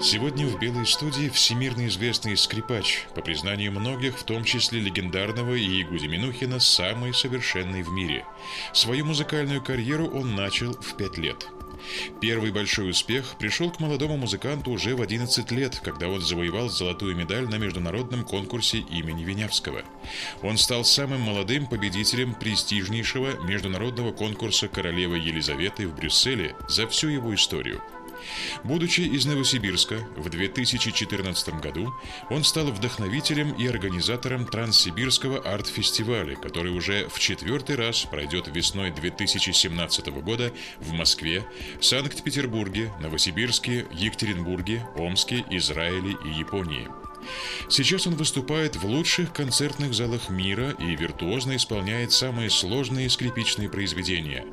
Сегодня в «Белой студии» всемирно известный скрипач, по признанию многих, в том числе легендарного Иегуди Минухина, самый совершенный в мире. Свою музыкальную карьеру он начал в пять лет – Первый большой успех пришел к молодому музыканту уже в 11 лет, когда он завоевал золотую медаль на международном конкурсе имени Винявского. Он стал самым молодым победителем престижнейшего международного конкурса королевы Елизаветы в Брюсселе за всю его историю – Будучи из Новосибирска, в 2014 году он стал вдохновителем и организатором Транссибирского арт-фестиваля, который уже в четвертый раз пройдет весной 2017 года в Москве, Санкт-Петербурге, Новосибирске, Екатеринбурге, Омске, Израиле и Японии. Сейчас он выступает в лучших концертных залах мира и виртуозно исполняет самые сложные скрипичные произведения.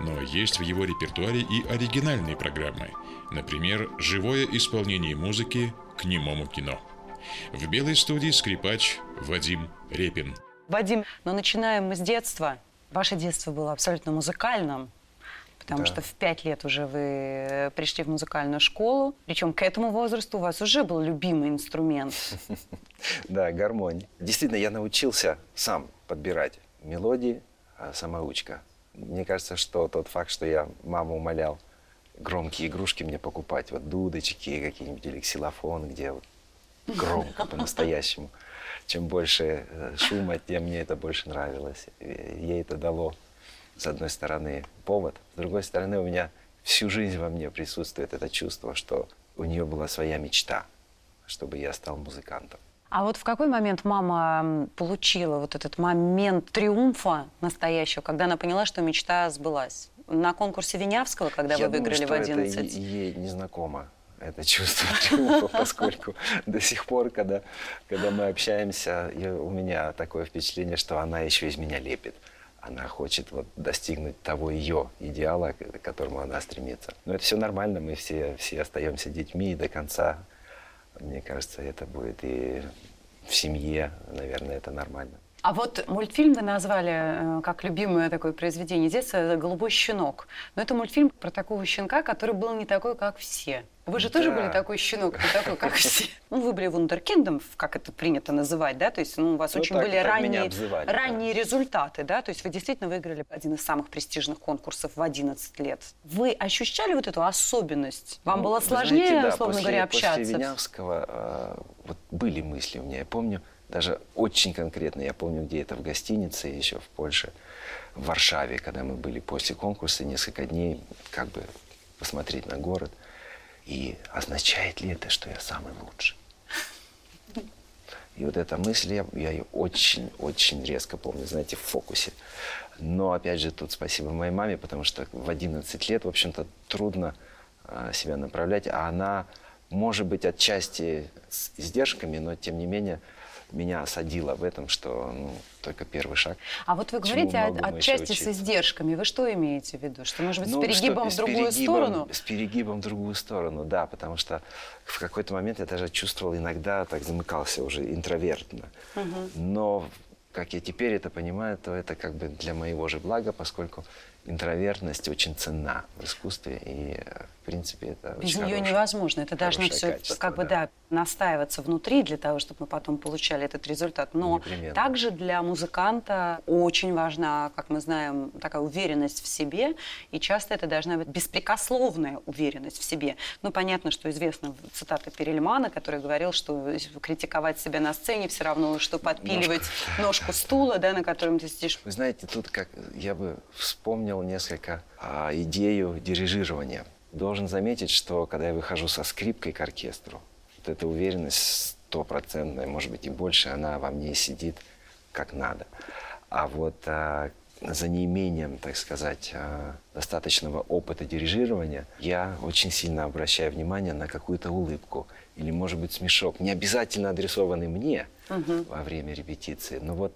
Но есть в его репертуаре и оригинальные программы. Например, живое исполнение музыки к немому кино. В белой студии скрипач Вадим Репин. Вадим, но начинаем мы с детства. Ваше детство было абсолютно музыкальным потому да. что в пять лет уже вы э, пришли в музыкальную школу, причем к этому возрасту у вас уже был любимый инструмент. Да, гармония. Действительно, я научился сам подбирать мелодии, а, самоучка. Мне кажется, что тот факт, что я маму умолял громкие игрушки мне покупать, вот дудочки какие-нибудь или ксилофон, где вот громко по-настоящему. Чем больше э, шума, тем мне это больше нравилось. Ей это дало с одной стороны, повод, с другой стороны, у меня всю жизнь во мне присутствует это чувство, что у нее была своя мечта, чтобы я стал музыкантом. А вот в какой момент мама получила вот этот момент триумфа настоящего, когда она поняла, что мечта сбылась? На конкурсе Винявского, когда Я вы выиграли думаю, что в 11? Это ей не знакомо это чувство триумфа, поскольку до сих пор, когда, когда мы общаемся, у меня такое впечатление, что она еще из меня лепит она хочет вот достигнуть того ее идеала, к которому она стремится. Но это все нормально, мы все, все остаемся детьми и до конца, мне кажется, это будет и в семье, наверное, это нормально. А вот мультфильм вы назвали э, как любимое такое произведение детства «Голубой щенок». Но это мультфильм про такого щенка, который был не такой, как все. Вы же да. тоже были такой щенок, не такой, как все. Ну, вы были вундеркиндом, как это принято называть, да? То есть ну, у вас ну, очень так, были так ранние, обзывали, ранние да. результаты, да? То есть вы действительно выиграли один из самых престижных конкурсов в 11 лет. Вы ощущали вот эту особенность? Вам ну, было сложнее, знаете, да, условно после, говоря, общаться? После Винявского э, вот были мысли у меня. Я помню, даже очень конкретно, я помню, где это в гостинице еще в Польше, в Варшаве, когда мы были после конкурса несколько дней, как бы посмотреть на город. И означает ли это, что я самый лучший? И вот эта мысль, я, я ее очень-очень резко помню, знаете, в фокусе. Но, опять же, тут спасибо моей маме, потому что в 11 лет, в общем-то, трудно а, себя направлять, а она, может быть, отчасти с издержками, но, тем не менее, меня осадило в этом, что ну, только первый шаг. А вот вы говорите отчасти с издержками. Вы что имеете в виду? Что, может быть, ну, с перегибом что, в другую перегибом, сторону? С перегибом в другую сторону, да. Потому что в какой-то момент я даже чувствовал иногда, так замыкался уже интровертно. Угу. Но, как я теперь это понимаю, то это как бы для моего же блага, поскольку интровертность очень ценна в искусстве, и, в принципе, это Без очень нее хорошее, невозможно. Это должно все как бы, да. да, настаиваться внутри для того, чтобы мы потом получали этот результат. Но Непременно. также для музыканта очень важна, как мы знаем, такая уверенность в себе, и часто это должна быть беспрекословная уверенность в себе. Ну, понятно, что известна цитата Перельмана, который говорил, что критиковать себя на сцене все равно, что подпиливать ножку, ножку стула, да, на котором ты сидишь. Вы знаете, тут как я бы вспомнил вспомнил несколько а, идею дирижирования. Должен заметить, что когда я выхожу со скрипкой к оркестру, вот эта уверенность стопроцентная, может быть и больше, она во мне сидит как надо. А вот а, за неимением, так сказать, э, достаточного опыта дирижирования, я очень сильно обращаю внимание на какую-то улыбку или, может быть, смешок, не обязательно адресованный мне угу. во время репетиции, но вот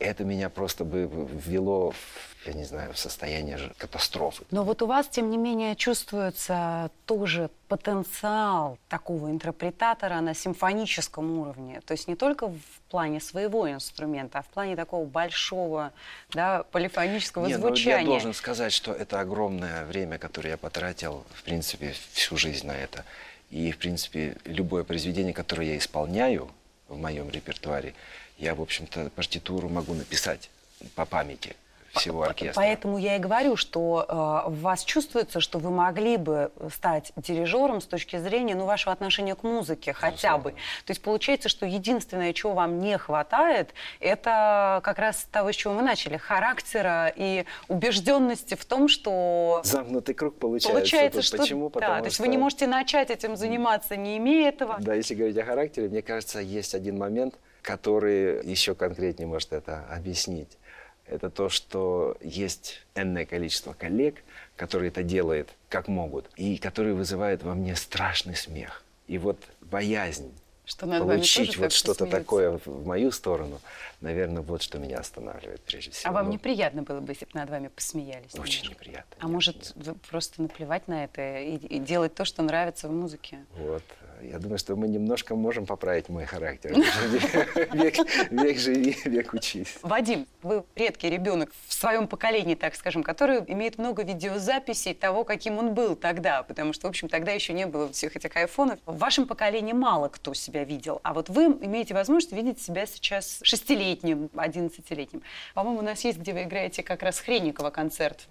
это меня просто бы ввело, в, я не знаю, в состояние катастрофы. Но вот у вас, тем не менее, чувствуется тоже потенциал такого интерпретатора на симфоническом уровне. То есть не только в плане своего инструмента, а в плане такого большого да, полифонического Нет, звучания. Ну, я должен сказать, что это огромное время, которое я потратил, в принципе, всю жизнь на это. И, в принципе, любое произведение, которое я исполняю в моем репертуаре, я, в общем-то, партитуру могу написать по памяти всего оркестра. Поэтому я и говорю, что э, в вас чувствуется, что вы могли бы стать дирижером с точки зрения ну, вашего отношения к музыке хотя бы. То есть получается, что единственное, чего вам не хватает, это как раз того, с чего мы начали, характера и убежденности в том, что... Замкнутый круг получается. Получается, что... Почему? Потому да, что... то есть вы не можете начать этим заниматься, не имея этого. Да, если говорить о характере, мне кажется, есть один момент – который еще конкретнее может это объяснить. Это то, что есть энное количество коллег, которые это делают как могут, и которые вызывают во мне страшный смех. И вот боязнь что над получить вот что-то такое в мою сторону, наверное, вот что меня останавливает прежде всего. А вам ну, неприятно было бы, если бы над вами посмеялись? Очень немножко? неприятно. А может, просто наплевать на это и, и делать то, что нравится в музыке? Вот. Я думаю, что мы немножко можем поправить мой характер. Век живи, век учись. Вадим, вы редкий ребенок в своем поколении, так скажем, который имеет много видеозаписей того, каким он был тогда, потому что, в общем, тогда еще не было всех этих айфонов. В вашем поколении мало кто себя видел, а вот вы имеете возможность видеть себя сейчас шестилетним, одиннадцатилетним. По-моему, у нас есть, где вы играете как раз Хренникова концерт.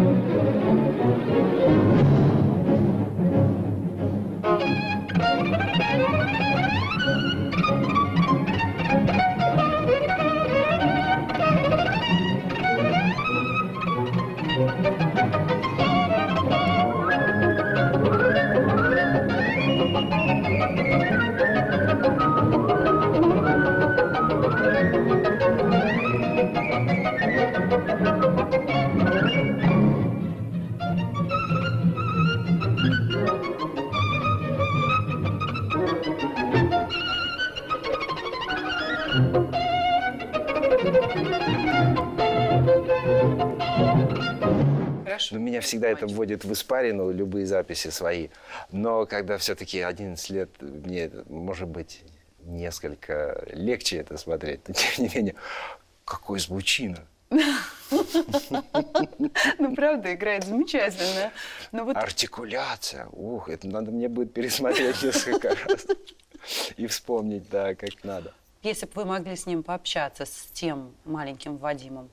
Но ну, меня всегда это вводит в испарину, любые записи свои. Но когда все-таки 11 лет, мне, может быть, несколько легче это смотреть. Но тем не менее, какой звучина. Ну, правда, играет замечательно. Вот... Артикуляция. Ух, это надо мне будет пересмотреть несколько раз. И вспомнить, да, как надо. Если бы вы могли с ним пообщаться, с тем маленьким Вадимом,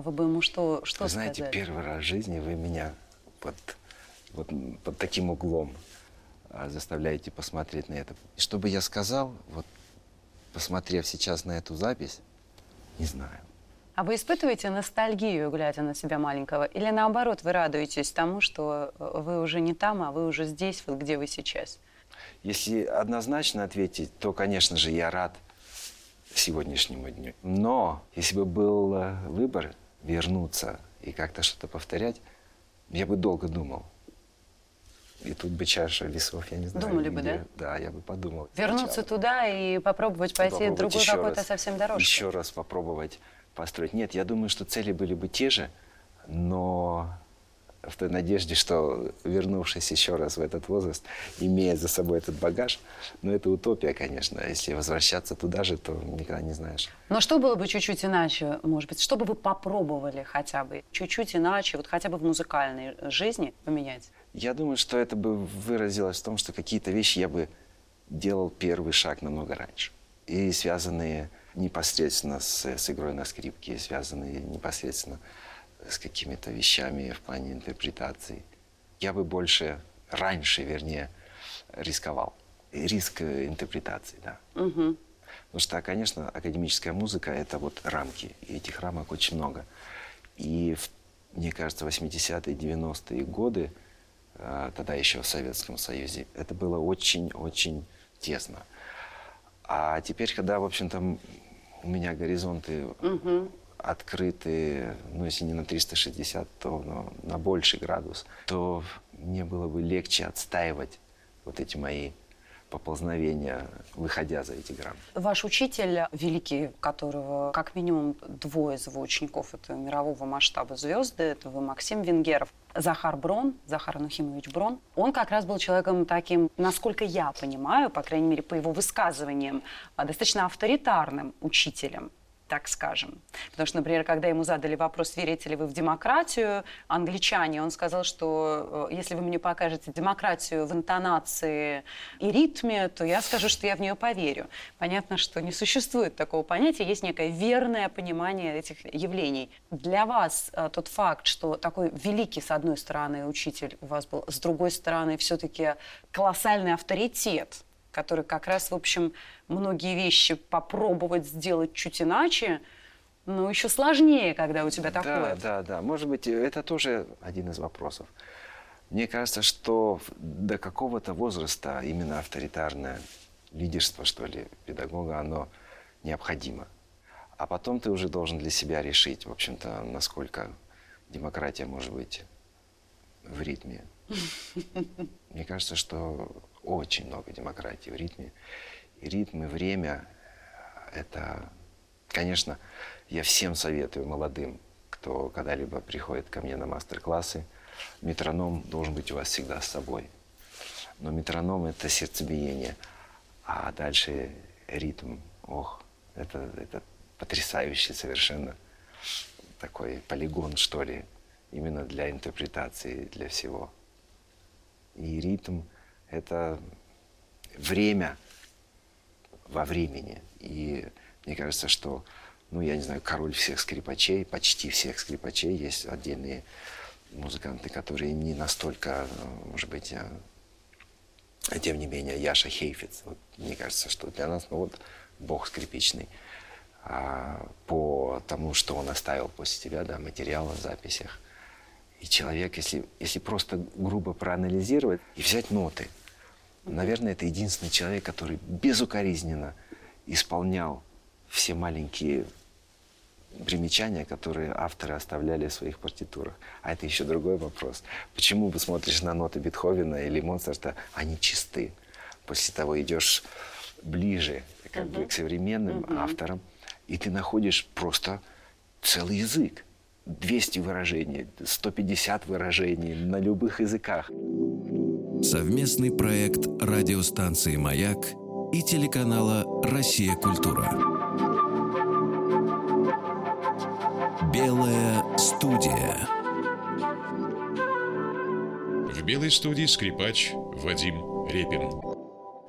вы бы ему что, что вы знаете, сказали? первый раз в жизни вы меня под, вот, под таким углом а, заставляете посмотреть на это. И что бы я сказал, вот посмотрев сейчас на эту запись, не знаю. А вы испытываете ностальгию, глядя на себя маленького? Или наоборот, вы радуетесь тому, что э, вы уже не там, а вы уже здесь, вот где вы сейчас? Если однозначно ответить, то, конечно же, я рад сегодняшнему дню. Но если бы был э, выбор, вернуться и как-то что-то повторять, я бы долго думал. И тут бы чаша весов, я не знаю. Думали где. бы, да? Да, я бы подумал. Вернуться сначала. туда и попробовать пойти попробовать другой какой-то совсем дорожкой. Еще раз попробовать построить. Нет, я думаю, что цели были бы те же, но в той надежде, что вернувшись еще раз в этот возраст, имея за собой этот багаж, ну это утопия, конечно. Если возвращаться туда же, то никогда не знаешь. Но что было бы чуть-чуть иначе, может быть? Что бы вы попробовали хотя бы чуть-чуть иначе, вот хотя бы в музыкальной жизни поменять? Я думаю, что это бы выразилось в том, что какие-то вещи я бы делал первый шаг намного раньше. И связанные непосредственно с, с игрой на скрипке, связанные непосредственно с какими-то вещами в плане интерпретации. Я бы больше, раньше, вернее, рисковал. Риск интерпретации, да. Угу. Потому что, конечно, академическая музыка – это вот рамки, и этих рамок очень много. И, в, мне кажется, 80-е, 90-е годы, э, тогда еще в Советском Союзе, это было очень-очень тесно. А теперь, когда, в общем-то, у меня горизонты угу открыты, ну, если не на 360, то ну, на больший градус, то мне было бы легче отстаивать вот эти мои поползновения, выходя за эти граммы. Ваш учитель, великий, которого как минимум двое из его учеников, это мирового масштаба звезды, это вы Максим Венгеров, Захар Брон, Захар Нухимович Брон, он как раз был человеком таким, насколько я понимаю, по крайней мере, по его высказываниям, достаточно авторитарным учителем так скажем. Потому что, например, когда ему задали вопрос, верите ли вы в демократию, англичане, он сказал, что э, если вы мне покажете демократию в интонации и ритме, то я скажу, что я в нее поверю. Понятно, что не существует такого понятия, есть некое верное понимание этих явлений. Для вас э, тот факт, что такой великий, с одной стороны, учитель у вас был, с другой стороны, все-таки колоссальный авторитет, который как раз, в общем, многие вещи попробовать сделать чуть иначе, но еще сложнее, когда у тебя такое. Да, да, да. Может быть, это тоже один из вопросов. Мне кажется, что до какого-то возраста именно авторитарное лидерство, что ли, педагога, оно необходимо. А потом ты уже должен для себя решить, в общем-то, насколько демократия может быть в ритме. Мне кажется, что очень много демократии в ритме. И ритм, и время – это, конечно, я всем советую молодым, кто когда-либо приходит ко мне на мастер-классы, метроном должен быть у вас всегда с собой. Но метроном – это сердцебиение, а дальше ритм, ох, это, это потрясающий совершенно такой полигон, что ли, именно для интерпретации, для всего. И ритм – это время во времени. И мне кажется, что, ну, я не знаю, король всех скрипачей, почти всех скрипачей, есть отдельные музыканты, которые не настолько, может быть, а, а тем не менее, Яша Хейфиц. Вот, мне кажется, что для нас, ну вот, бог скрипичный. А, по тому, что он оставил после себя, да, материал в записях. И человек, если, если просто грубо проанализировать и взять ноты – Наверное, это единственный человек, который безукоризненно исполнял все маленькие примечания, которые авторы оставляли в своих партитурах. А это еще другой вопрос. Почему вы смотришь на ноты Бетховена или Моцарта, они чисты. После того идешь ближе как uh-huh. бы, к современным uh-huh. авторам, и ты находишь просто целый язык. 200 выражений, 150 выражений на любых языках. Совместный проект радиостанции «Маяк» и телеканала «Россия. Культура». Белая студия. В белой студии скрипач Вадим Репин.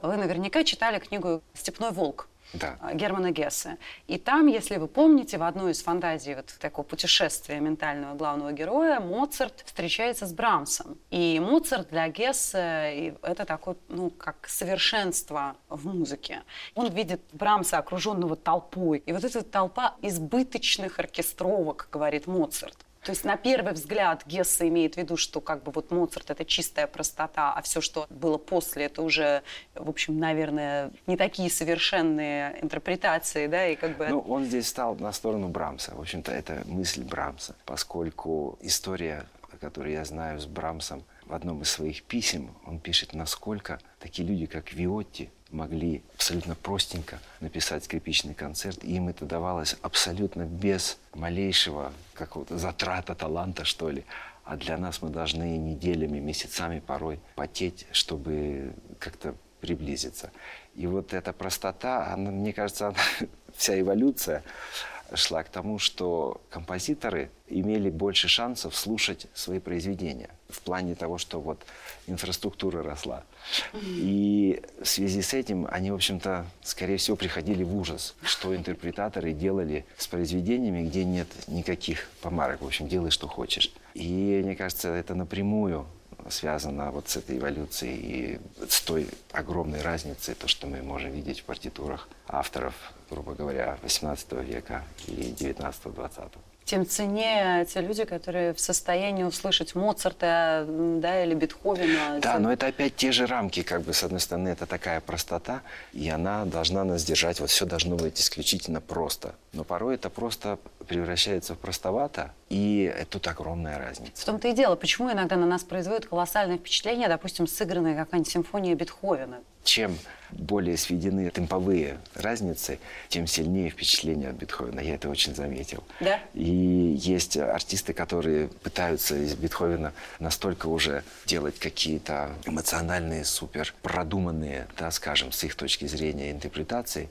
Вы наверняка читали книгу «Степной волк» да. А, Германа Гессе. И там, если вы помните, в одной из фантазий вот такого путешествия ментального главного героя Моцарт встречается с Брамсом. И Моцарт для Гессе это такой, ну, как совершенство в музыке. Он видит Брамса окруженного толпой. И вот эта толпа избыточных оркестровок, говорит Моцарт. То есть на первый взгляд Гесса имеет в виду, что как бы вот Моцарт это чистая простота, а все, что было после, это уже, в общем, наверное, не такие совершенные интерпретации, да, и как бы... Ну, он здесь стал на сторону Брамса. В общем-то, это мысль Брамса, поскольку история, которую я знаю с Брамсом, в одном из своих писем он пишет, насколько такие люди, как Виотти, могли абсолютно простенько написать скрипичный концерт, и им это давалось абсолютно без малейшего какого-то затрата таланта, что ли. А для нас мы должны неделями, месяцами порой потеть, чтобы как-то приблизиться. И вот эта простота, она, мне кажется, она, вся эволюция шла к тому, что композиторы имели больше шансов слушать свои произведения в плане того, что вот инфраструктура росла. И в связи с этим они, в общем-то, скорее всего, приходили в ужас, что интерпретаторы делали с произведениями, где нет никаких помарок. В общем, делай, что хочешь. И мне кажется, это напрямую связано вот с этой эволюцией и с той огромной разницей, то, что мы можем видеть в партитурах авторов, грубо говоря, 18 века и 19-20. тем ценнее те люди, которые в состоянии услышать Моцарта да, или Бетховена. Да, но это опять те же рамки, как бы, с одной стороны, это такая простота, и она должна нас держать, вот все должно быть исключительно просто. Но порой это просто превращается в простовато, и это тут огромная разница. В том-то и дело, почему иногда на нас производит колоссальное впечатление, допустим, сыгранная какая-нибудь симфония Бетховена. Чем более сведены темповые разницы, тем сильнее впечатление от Бетховена. Я это очень заметил. Да? И есть артисты, которые пытаются из Бетховена настолько уже делать какие-то эмоциональные, супер продуманные, да, скажем, с их точки зрения интерпретации,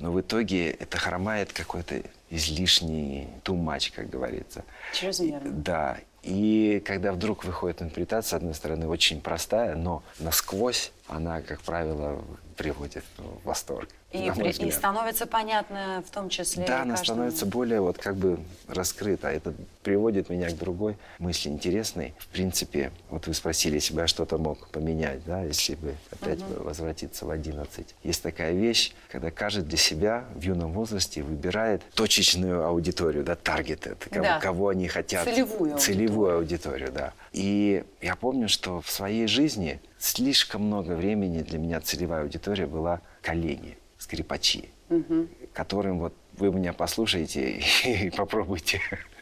но в итоге это хромает какой-то излишний much, как говорится. Чрезмерно. Да. И когда вдруг выходит интерпретация, с одной стороны, очень простая, но насквозь она, как правило, приводит в восторг. И, при, и становится понятно в том числе. Да, она каждому... становится более вот как бы раскрыта. Это приводит меня к другой мысли интересной. В принципе, вот вы спросили, если бы я что-то мог поменять, да, если бы опять угу. возвратиться в 11. Есть такая вещь, когда каждый для себя в юном возрасте выбирает точечную аудиторию, да, таргет, это кого, да. кого они хотят. Целевую, целевую аудиторию. аудиторию, да. И я помню, что в своей жизни слишком много времени для меня целевая аудитория была коллеги скрипачи, угу. которым вот вы меня послушаете и попробуйте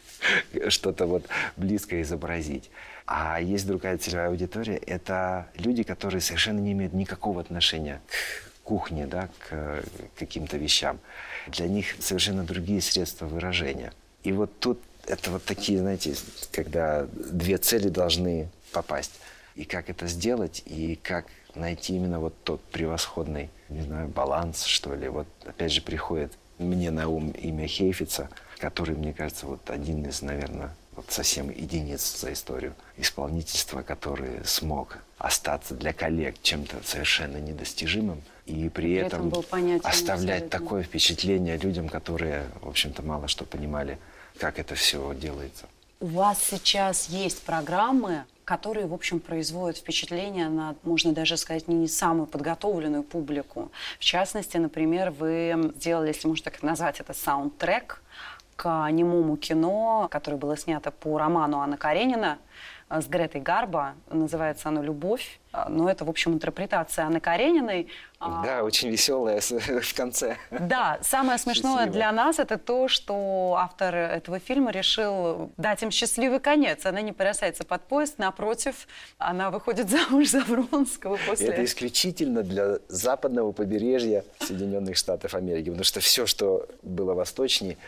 что-то вот близко изобразить. А есть другая целевая аудитория, это люди, которые совершенно не имеют никакого отношения к кухне, да, к каким-то вещам. Для них совершенно другие средства выражения. И вот тут это вот такие, знаете, когда две цели должны попасть. И как это сделать, и как найти именно вот тот превосходный, не знаю, баланс, что ли. Вот опять же приходит мне на ум имя Хейфица, который, мне кажется, вот один из, наверное, вот совсем единиц за историю исполнительства, который смог остаться для коллег чем-то совершенно недостижимым и при, при этом, этом оставлять абсолютно. такое впечатление людям, которые, в общем-то, мало что понимали, как это все делается. У вас сейчас есть программы, которые, в общем, производят впечатление на, можно даже сказать, не самую подготовленную публику. В частности, например, вы сделали, если можно так назвать это, саундтрек к немому кино, которое было снято по роману Анна Каренина с Гретой Гарбо. Называется оно «Любовь». А, но это, в общем, интерпретация Анны Карениной. А, да, очень веселая в конце. Да, самое смешное Счастливо. для нас это то, что автор этого фильма решил дать им счастливый конец. Она не бросается под поезд, напротив, она выходит замуж за Вронского после... Это исключительно для западного побережья Соединенных Штатов Америки, потому что все, что было восточнее,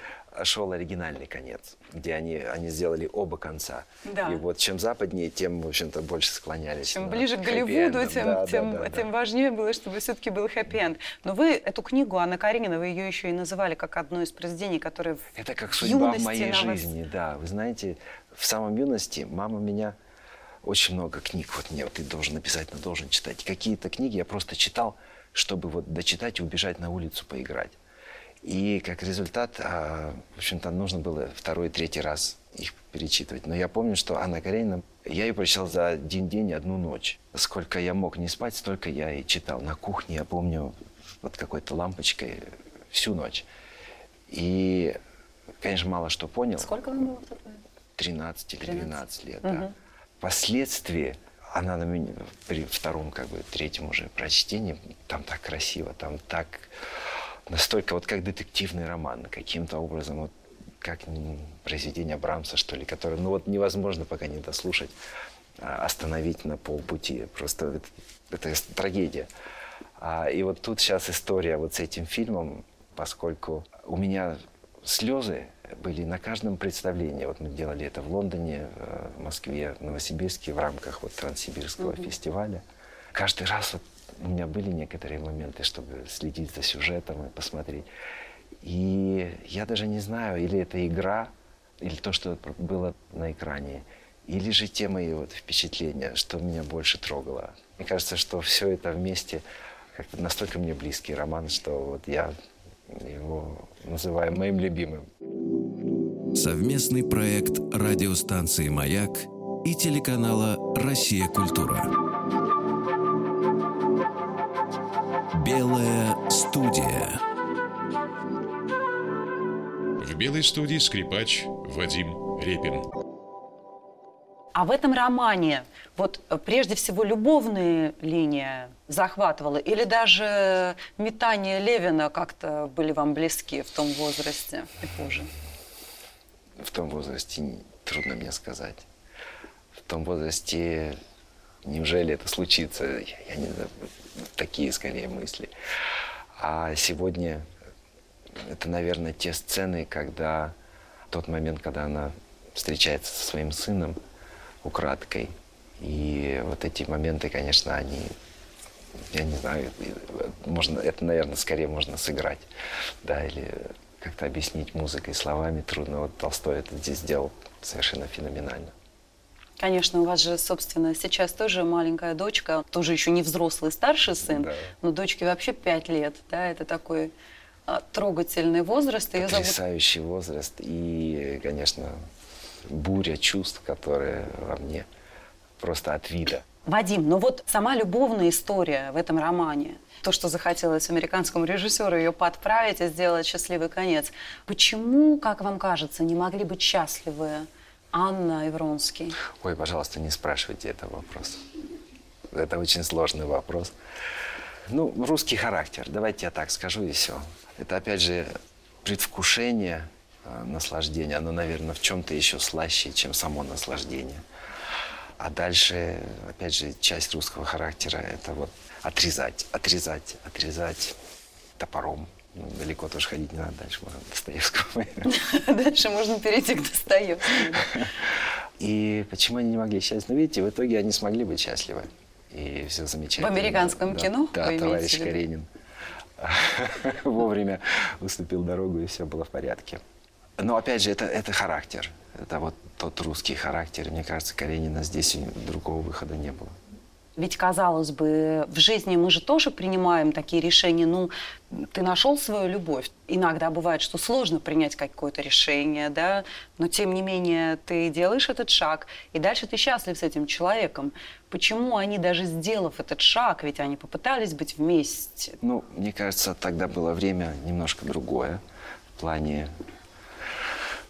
шел оригинальный конец, где они, они сделали оба конца. Да. И вот чем западнее, тем, в общем-то, больше склонялись. Чем ближе к Голливуду, тем, да, тем, да, да, тем да. важнее было, чтобы все-таки был хэппи-энд. Но вы эту книгу Анна Каренина, вы ее еще и называли как одно из произведений, которое в Это как судьба в моей жизни, да. Вы знаете, в самом юности мама меня очень много книг, вот мне, ты должен обязательно должен читать. Какие-то книги я просто читал, чтобы вот дочитать и убежать на улицу поиграть. И как результат, а, в общем-то, нужно было второй, третий раз их перечитывать. Но я помню, что Анна Каренина, я ее прочитал за один день и одну ночь. Сколько я мог не спать, столько я и читал. На кухне, я помню, вот какой-то лампочкой всю ночь. И, конечно, мало что понял. Сколько вам было тогда? 13 или 12 лет, угу. да. Впоследствии она на меня при втором, как бы, третьем уже прочтении, там так красиво, там так настолько вот как детективный роман, каким-то образом, вот как произведение Брамса, что ли, которое, ну вот невозможно пока не дослушать, а, остановить на полпути. Просто это, это трагедия. А, и вот тут сейчас история вот с этим фильмом, поскольку у меня слезы были на каждом представлении. Вот мы делали это в Лондоне, в Москве, в Новосибирске в рамках вот Транссибирского mm-hmm. фестиваля. Каждый раз вот у меня были некоторые моменты, чтобы следить за сюжетом и посмотреть. И я даже не знаю, или это игра, или то, что было на экране, или же те мои вот впечатления, что меня больше трогало. Мне кажется, что все это вместе как-то настолько мне близкий роман, что вот я его называю моим любимым. Совместный проект радиостанции «Маяк» и телеканала «Россия. Культура». Студия. белой студии скрипач Вадим Репин. А в этом романе вот э, прежде всего любовная линия захватывала или даже метания Левина как-то были вам близки в том возрасте и позже? В том возрасте трудно мне сказать. В том возрасте неужели это случится? Я не знаю, такие скорее мысли. А сегодня это, наверное, те сцены, когда тот момент, когда она встречается со своим сыном украдкой. И вот эти моменты, конечно, они, я не знаю, можно, это, наверное, скорее можно сыграть, да, или как-то объяснить музыкой, словами трудно. Вот Толстой это здесь сделал совершенно феноменально. Конечно, у вас же, собственно, сейчас тоже маленькая дочка, тоже еще не взрослый старший сын, да. но дочке вообще пять лет, да, это такой а, трогательный возраст. Ее Потрясающий зовут... возраст и, конечно, буря чувств, которые во мне просто от вида. Вадим, ну вот сама любовная история в этом романе, то, что захотелось американскому режиссеру ее подправить и сделать счастливый конец. Почему, как вам кажется, не могли быть счастливы Анна и Вронский? Ой, пожалуйста, не спрашивайте этого вопроса. Это очень сложный вопрос. Ну, русский характер, давайте я так скажу и все. Это, опять же, предвкушение э, наслаждения. Оно, наверное, в чем-то еще слаще, чем само наслаждение. А дальше, опять же, часть русского характера – это вот отрезать, отрезать, отрезать топором. Ну, далеко тоже ходить не надо, дальше можно Достоевского. Дальше можно перейти к Достоевскому. И почему они не могли счастливы? Ну, видите, в итоге они смогли быть счастливы. И все замечательно. В американском да, кино? Да, товарищ Каренин вовремя уступил дорогу, и все было в порядке. Но опять же, это, это характер. Это вот тот русский характер. Мне кажется, Каренина здесь другого выхода не было. Ведь, казалось бы, в жизни мы же тоже принимаем такие решения. Ну, ты нашел свою любовь. Иногда бывает, что сложно принять какое-то решение, да, но тем не менее ты делаешь этот шаг, и дальше ты счастлив с этим человеком. Почему они, даже сделав этот шаг, ведь они попытались быть вместе? Ну, мне кажется, тогда было время немножко другое в плане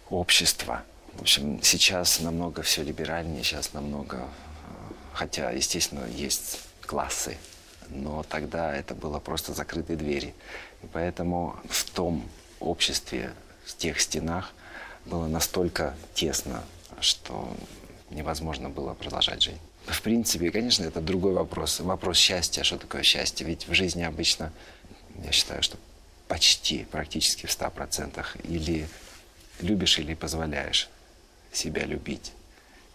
общества. В общем, сейчас намного все либеральнее, сейчас намного Хотя, естественно, есть классы, но тогда это было просто закрытые двери. И поэтому в том обществе, в тех стенах было настолько тесно, что невозможно было продолжать жить. В принципе, конечно, это другой вопрос. Вопрос счастья. Что такое счастье? Ведь в жизни обычно, я считаю, что почти, практически в 100% или любишь, или позволяешь себя любить.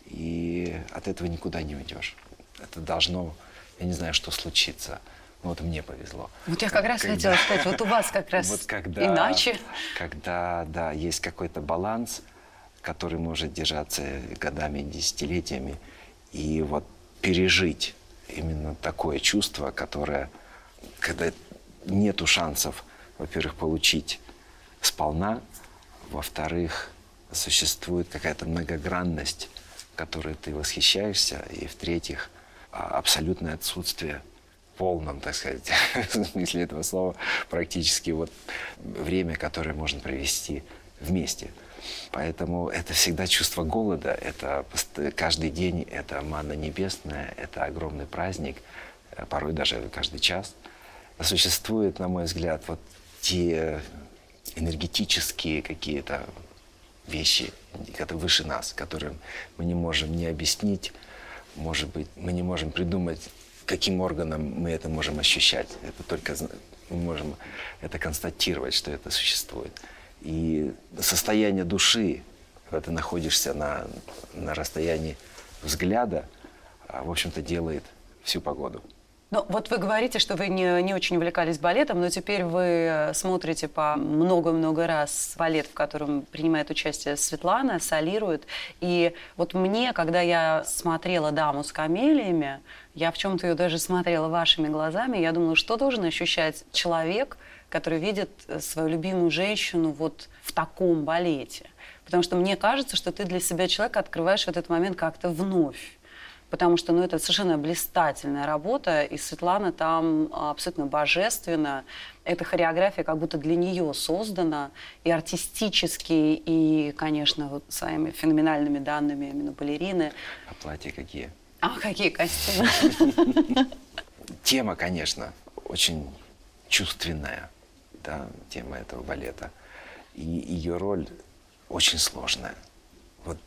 И от этого никуда не уйдешь. Это должно, я не знаю, что случится. Ну, вот мне повезло. Вот я как раз когда, хотела сказать, вот у вас как раз вот когда, иначе. Когда, да, есть какой-то баланс, который может держаться годами, десятилетиями, и вот пережить именно такое чувство, которое, когда нету шансов, во-первых, получить сполна, во-вторых, существует какая-то многогранность которой ты восхищаешься, и в-третьих, а, абсолютное отсутствие полном, так сказать, смысле этого слова, практически вот время, которое можно провести вместе. Поэтому это всегда чувство голода, это каждый день, это манна небесная, это огромный праздник, э, порой даже каждый час. Существует, на мой взгляд, вот те энергетические какие-то вещи, которые выше нас, которые мы не можем не объяснить, может быть, мы не можем придумать, каким органом мы это можем ощущать. Это только мы можем это констатировать, что это существует. И состояние души, когда ты находишься на, на расстоянии взгляда, а, в общем-то, делает всю погоду. Ну, вот вы говорите, что вы не, не очень увлекались балетом, но теперь вы э, смотрите по много-много раз балет, в котором принимает участие Светлана, солирует. И вот мне, когда я смотрела «Даму с камелиями», я в чем-то ее даже смотрела вашими глазами, я думала, что должен ощущать человек, который видит э, свою любимую женщину вот в таком балете. Потому что мне кажется, что ты для себя человека открываешь в этот момент как-то вновь. Потому что ну, это совершенно блистательная работа, и Светлана там абсолютно божественна. Эта хореография как будто для нее создана, и артистически, и, конечно, вот своими феноменальными данными именно балерины. А платья какие? А какие костюмы? Тема, конечно, очень чувственная, да, тема этого балета. И ее роль очень сложная. Вот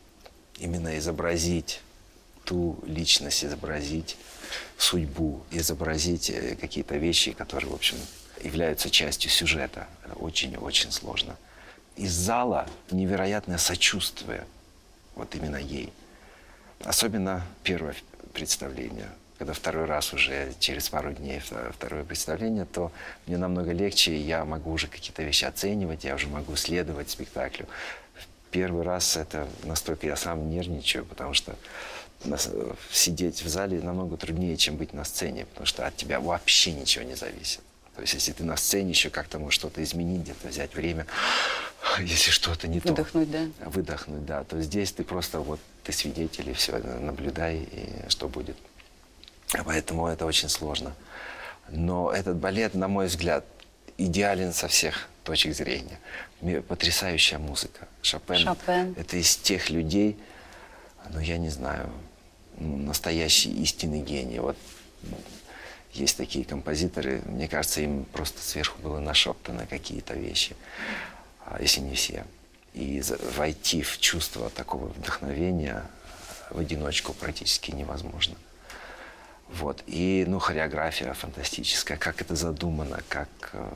именно изобразить ту личность, изобразить судьбу, изобразить э, какие-то вещи, которые, в общем, являются частью сюжета. Очень-очень сложно. Из зала невероятное сочувствие вот именно ей. Особенно первое представление. Когда второй раз уже через пару дней второе представление, то мне намного легче, я могу уже какие-то вещи оценивать, я уже могу следовать спектаклю. Первый раз это настолько я сам нервничаю, потому что сидеть в зале намного труднее, чем быть на сцене, потому что от тебя вообще ничего не зависит. То есть, если ты на сцене еще как-то можешь что-то изменить, где-то взять время, если что-то не Выдохнуть, то. Выдохнуть, да. Выдохнуть, да. То здесь ты просто вот, ты свидетель, и все, наблюдай, и что будет. Поэтому это очень сложно. Но этот балет, на мой взгляд, идеален со всех точек зрения. Потрясающая музыка. Шопен, Шопен. это из тех людей, ну, я не знаю, настоящий истинный гений. Вот есть такие композиторы, мне кажется, им просто сверху было нашептано какие-то вещи, а если не все. И войти в чувство такого вдохновения в одиночку практически невозможно. Вот. И, ну, хореография фантастическая, как это задумано, как э,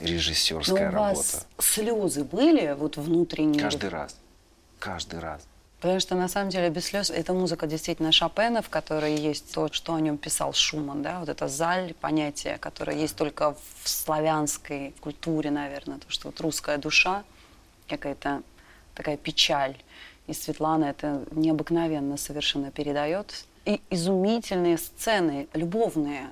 режиссерская Но у работа. вас слезы были вот внутренние? Каждый раз. Каждый раз. Потому что на самом деле без слез это музыка действительно Шопена, в которой есть то, что о нем писал Шуман, да, вот это заль, понятие, которое есть только в славянской культуре, наверное, то, что вот русская душа, какая-то такая печаль. И Светлана это необыкновенно совершенно передает. И изумительные сцены, любовные,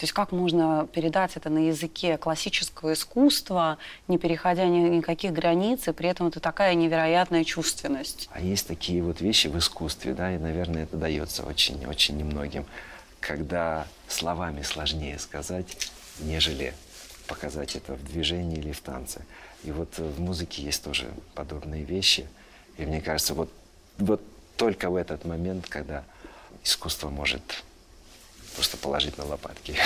то есть как можно передать это на языке классического искусства, не переходя ни, никаких границ, и при этом это такая невероятная чувственность. А есть такие вот вещи в искусстве, да, и, наверное, это дается очень-очень немногим, когда словами сложнее сказать, нежели показать это в движении или в танце. И вот в музыке есть тоже подобные вещи. И мне кажется, вот, вот только в этот момент, когда искусство может просто положить на лопатки.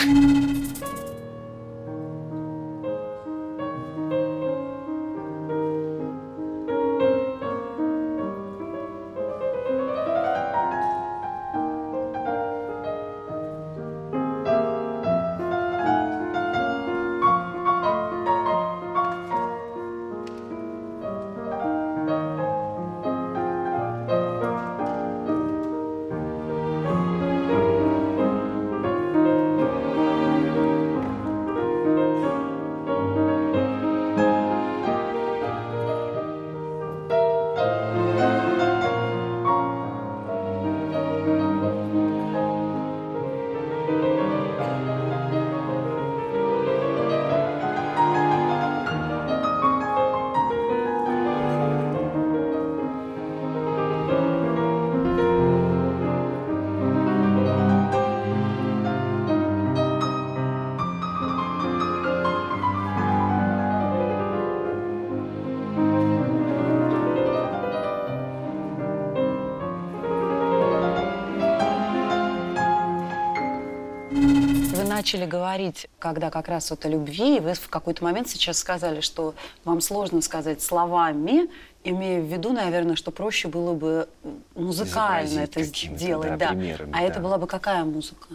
Начали говорить, когда как раз вот о любви, и вы в какой-то момент сейчас сказали, что вам сложно сказать словами, имея в виду, наверное, что проще было бы музыкально это сделать. Да, Примерами, а да. это была бы какая музыка,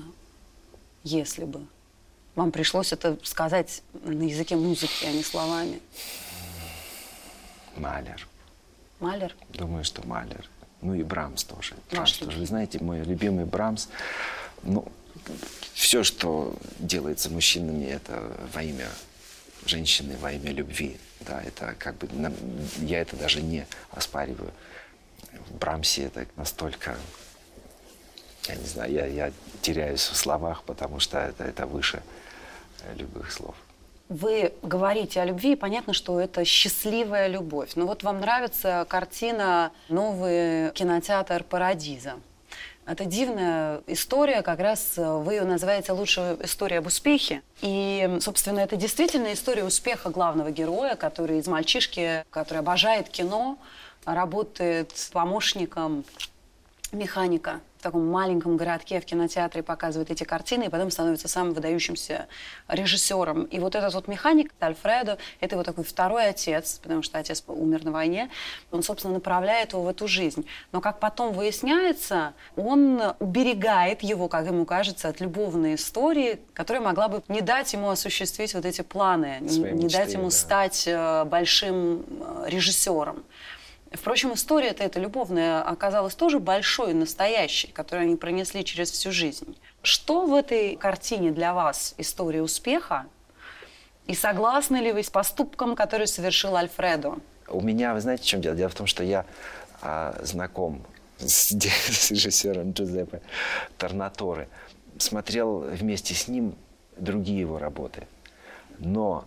если бы? Вам пришлось это сказать на языке музыки, а не словами. Малер. Малер? Думаю, что Малер. Ну и Брамс тоже. Ваш Брамс тоже. Знаете, мой любимый Брамс, ну, все, что делается мужчинами, это во имя женщины, во имя любви. Да, это как бы, я это даже не оспариваю. В Брамсе это настолько, я не знаю, я, я теряюсь в словах, потому что это, это выше любых слов. Вы говорите о любви, и понятно, что это счастливая любовь. Но вот вам нравится картина «Новый кинотеатр Парадиза». Это дивная история, как раз э, вы ее называете лучшая история об успехе. И, собственно, это действительно история успеха главного героя, который из мальчишки, который обожает кино, работает помощником механика в таком маленьком городке в кинотеатре показывает эти картины, и потом становится самым выдающимся режиссером. И вот этот вот механик, Альфредо, это его такой второй отец, потому что отец умер на войне, он, собственно, направляет его в эту жизнь. Но, как потом выясняется, он уберегает его, как ему кажется, от любовной истории, которая могла бы не дать ему осуществить вот эти планы, Свои не мечты, дать ему да. стать э, большим э, режиссером. Впрочем, история-то эта любовная оказалась тоже большой, настоящей, которую они пронесли через всю жизнь. Что в этой картине для вас история успеха? И согласны ли вы с поступком, который совершил Альфредо? У меня, вы знаете, в чем дело? Дело в том, что я а, знаком с, с режиссером Джузеппе Торнаторе. Смотрел вместе с ним другие его работы. Но,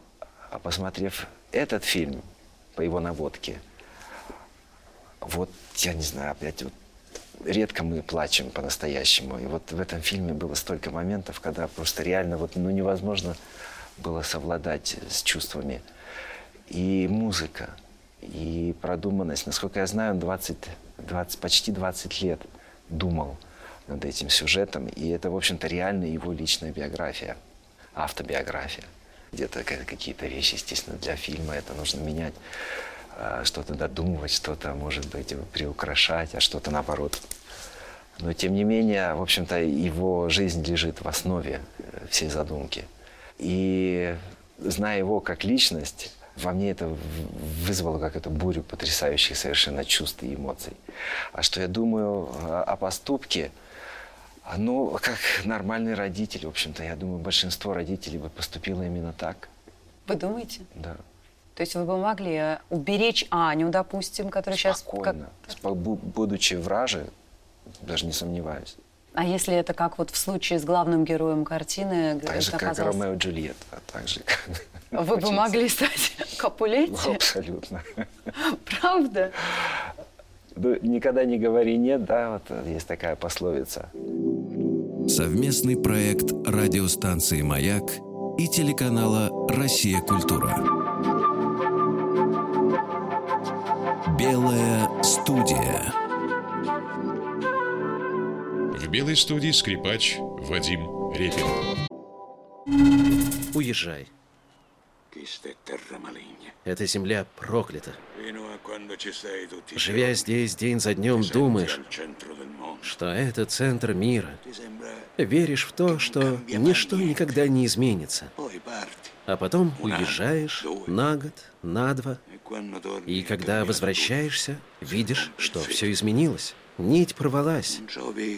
а, посмотрев этот фильм по его наводке, вот, я не знаю, опять вот редко мы плачем по-настоящему. И вот в этом фильме было столько моментов, когда просто реально вот, ну, невозможно было совладать с чувствами. И музыка, и продуманность. Насколько я знаю, он 20, 20, почти 20 лет думал над этим сюжетом. И это, в общем-то, реально его личная биография, автобиография. Где-то ка- какие-то вещи, естественно, для фильма это нужно менять, что-то додумывать, что-то, может быть, приукрашать, а что-то наоборот. Но, тем не менее, в общем-то, его жизнь лежит в основе э, всей задумки. И зная его как личность, во мне это вызвало какую-то бурю потрясающих совершенно чувств и эмоций. А что я думаю о о поступке, а, ну, как нормальный родитель, в общем-то, я думаю, большинство родителей бы поступило именно так. Вы думаете? Да. То есть вы бы могли э, уберечь Аню, допустим, которая сейчас... Спокойно. Спо- бу- Будучи враже, даже не сомневаюсь. А если это как вот в случае с главным героем картины, г- Так же, это как оказалось- Ромео и Джульетта. а Так же, как... Вы бы могли стать Капулетти? Абсолютно. Правда? Ну, Никогда не говори нет, да, вот э, есть такая пословица. Совместный проект радиостанции «Маяк» и телеканала «Россия. Культура». Белая студия. В белой студии скрипач Вадим Репин. Уезжай. Эта земля проклята. Живя здесь день за днем, думаешь, что это центр мира. Веришь в то, что ничто никогда не изменится. А потом уезжаешь на год, на два. И когда возвращаешься, видишь, что все изменилось. Нить порвалась.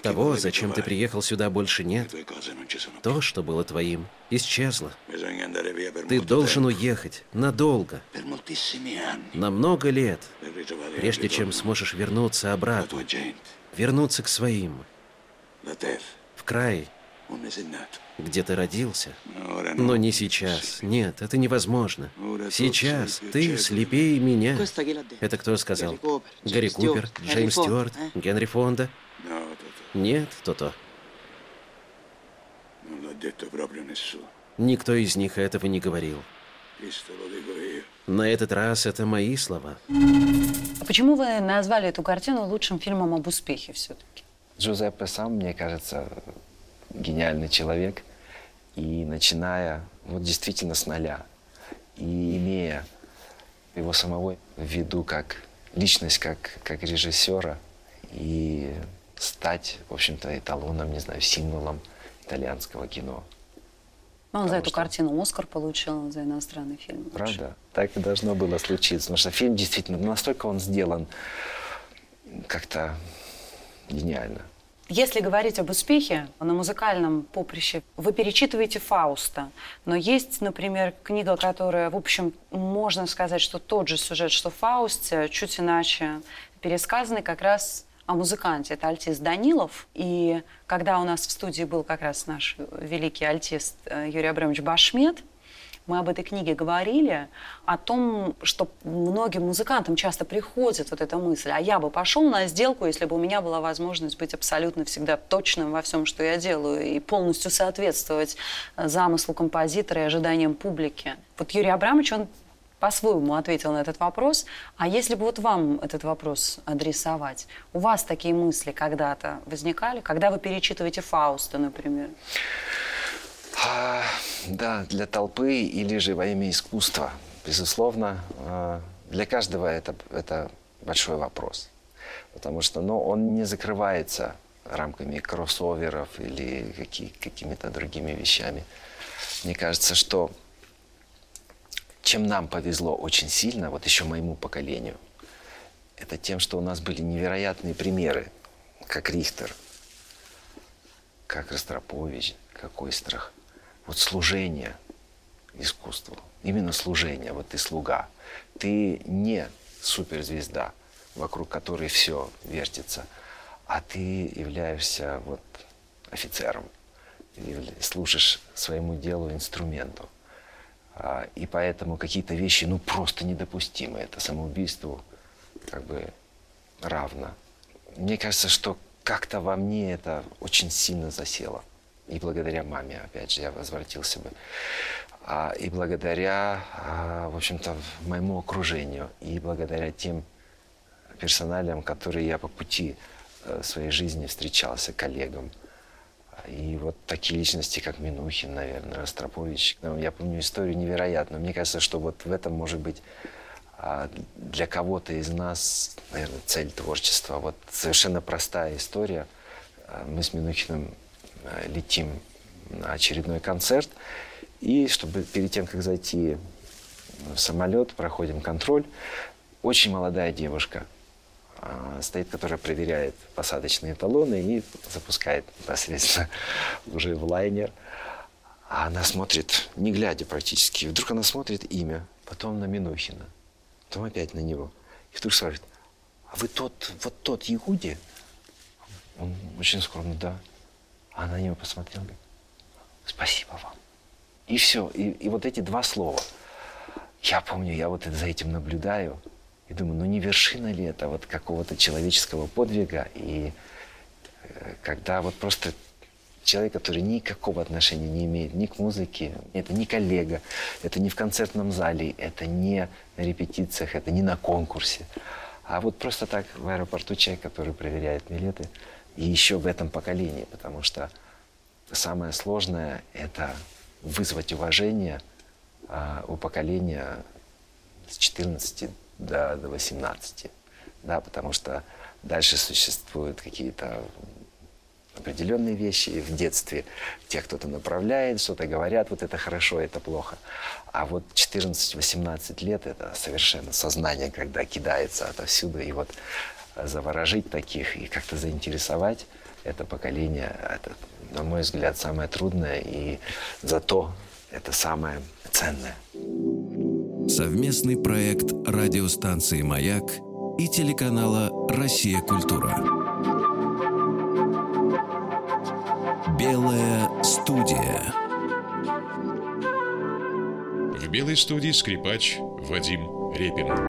Того, зачем ты приехал сюда, больше нет. То, что было твоим, исчезло. Ты должен уехать надолго, на много лет, прежде чем сможешь вернуться обратно, вернуться к своим, в край. Где ты родился. Но не сейчас. Нет, это невозможно. Сейчас ты слепее меня. Это кто сказал? Гарри Купер, Джеймс Стюарт, Генри Фонда, э? Генри Фонда. Нет, то-то. Никто из них этого не говорил. На этот раз это мои слова. А почему вы назвали эту картину лучшим фильмом об успехе все-таки? Джузеппе сам, мне кажется, гениальный человек. И начиная вот действительно с нуля, и имея его самого в виду как личность, как, как режиссера, и стать, в общем-то, эталоном, не знаю, символом итальянского кино. Он за Потому эту что- картину Оскар получил, за иностранный фильм. Правда? Так и должно было случиться. Потому что фильм действительно, ну, настолько он сделан как-то гениально. Если говорить об успехе на музыкальном поприще, вы перечитываете Фауста, но есть, например, книга, которая, в общем, можно сказать, что тот же сюжет, что в Фаусте, чуть иначе пересказанный как раз о музыканте. Это альтист Данилов. И когда у нас в студии был как раз наш великий альтист э, Юрий Абрамович Башмет, мы об этой книге говорили, о том, что многим музыкантам часто приходит вот эта мысль, а я бы пошел на сделку, если бы у меня была возможность быть абсолютно всегда точным во всем, что я делаю, и полностью соответствовать э, замыслу композитора и ожиданиям публики. Вот Юрий Абрамович, он по-своему ответил на этот вопрос. А если бы вот вам этот вопрос адресовать, у вас такие мысли когда-то возникали, когда вы перечитываете Фауста, например? А, да, для толпы или же во имя искусства. Безусловно, а, для каждого это, это большой вопрос. Потому что ну, он не закрывается рамками кроссоверов или какие, какими-то другими вещами. Мне кажется, что чем нам повезло очень сильно, вот еще моему поколению, это тем, что у нас были невероятные примеры, как Рихтер, как Ростропович, как Ойстрах. Вот служение искусству, именно служение, вот ты слуга. Ты не суперзвезда, вокруг которой все вертится, а ты являешься вот офицером, служишь своему делу инструменту. А, и поэтому какие-то вещи, ну, просто недопустимы. Это самоубийству как бы равно. Мне кажется, что как-то во мне это очень сильно засело. И благодаря маме, опять же, я возвратился бы. А, и благодаря, а, в общем-то, моему окружению. И благодаря тем персоналиям, которые я по пути э, своей жизни встречался, коллегам – и вот такие личности, как Минухин, наверное, Ростропович. Ну, я помню историю невероятную. Мне кажется, что вот в этом может быть а, для кого-то из нас, наверное, цель творчества. Вот совершенно простая история. А, мы с Минухиным летим на очередной концерт. И чтобы перед тем, как зайти в самолет, проходим контроль. Очень молодая девушка – а, стоит, которая проверяет посадочные талоны и запускает непосредственно уже в лайнер. А она смотрит, не глядя практически. Вдруг она смотрит имя, потом на Минухина, потом опять на него. И вдруг спрашивает, а вы тот, вот тот Ягуди? Он очень скромно, да. Она на него посмотрела, говорит, спасибо вам. И все. И, и вот эти два слова. Я помню, я вот за этим наблюдаю. И думаю, ну не вершина ли это вот какого-то человеческого подвига? И э, когда вот просто человек, который никакого отношения не имеет ни к музыке, это не коллега, это не в концертном зале, это не на репетициях, это не на конкурсе, а вот просто так в аэропорту человек, который проверяет билеты, и еще в этом поколении, потому что самое сложное – это вызвать уважение а, у поколения с 14 до, до 18. Да, потому что дальше существуют какие-то определенные вещи в детстве. Те кто-то направляет, что-то говорят, вот это хорошо, это плохо. А вот 14-18 лет это совершенно сознание, когда кидается отовсюду. И вот заворожить таких и как-то заинтересовать это поколение, это, на мой взгляд, самое трудное, и зато это самое ценное. Совместный проект радиостанции «Маяк» и телеканала «Россия. Культура». Белая студия. В белой студии скрипач Вадим Репин.